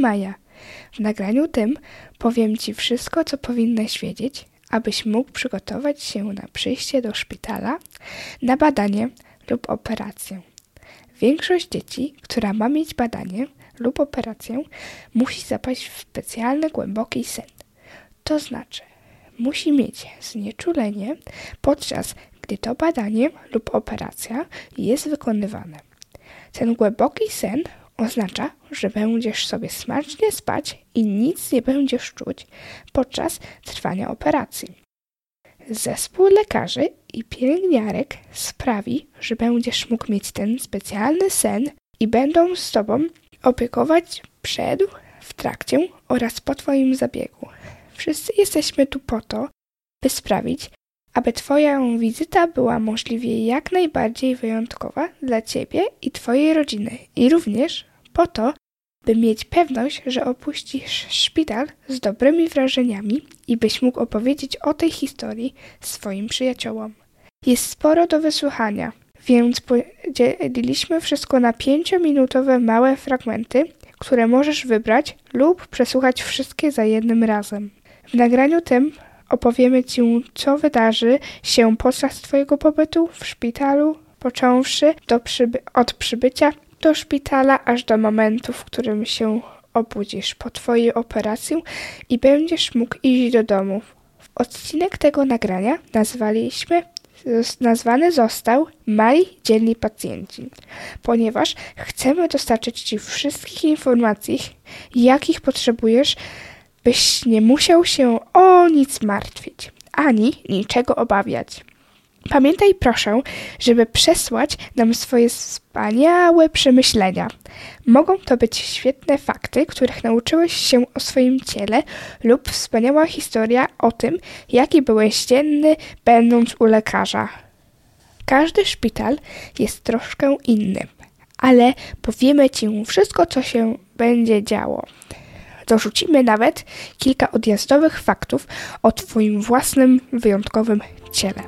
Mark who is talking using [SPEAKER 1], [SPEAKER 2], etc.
[SPEAKER 1] maja. W nagraniu tym powiem Ci wszystko, co powinnaś wiedzieć, abyś mógł przygotować się na przyjście do szpitala, na badanie lub operację. Większość dzieci, która ma mieć badanie lub operację, musi zapaść w specjalny głęboki sen. To znaczy, musi mieć znieczulenie podczas gdy to badanie lub operacja jest wykonywane. Ten głęboki sen oznacza, że będziesz sobie smacznie spać i nic nie będziesz czuć podczas trwania operacji. Zespół lekarzy i pielęgniarek sprawi, że będziesz mógł mieć ten specjalny sen i będą z Tobą opiekować przed, w trakcie oraz po Twoim zabiegu. Wszyscy jesteśmy tu po to, by sprawić, aby Twoja wizyta była możliwie jak najbardziej wyjątkowa dla Ciebie i Twojej rodziny i również po to, by mieć pewność, że opuścisz szpital z dobrymi wrażeniami i byś mógł opowiedzieć o tej historii swoim przyjaciołom. Jest sporo do wysłuchania, więc podzieliliśmy wszystko na pięciominutowe małe fragmenty, które możesz wybrać lub przesłuchać wszystkie za jednym razem. W nagraniu tym opowiemy Ci, co wydarzy się podczas Twojego pobytu w szpitalu, począwszy przyby od przybycia do szpitala, aż do momentu, w którym się obudzisz po Twojej operacji i będziesz mógł iść do domu. Odcinek tego nagrania nazwaliśmy nazwany został Mali Dzielni Pacjenci, ponieważ chcemy dostarczyć Ci wszystkich informacji, jakich potrzebujesz, byś nie musiał się o nic martwić, ani niczego obawiać. Pamiętaj proszę, żeby przesłać nam swoje wspaniałe przemyślenia. Mogą to być świetne fakty, których nauczyłeś się o swoim ciele lub wspaniała historia o tym, jaki byłeś dzienny, będąc u lekarza. Każdy szpital jest troszkę inny, ale powiemy Ci wszystko, co się będzie działo. Dorzucimy nawet kilka odjazdowych faktów o Twoim własnym wyjątkowym ciele.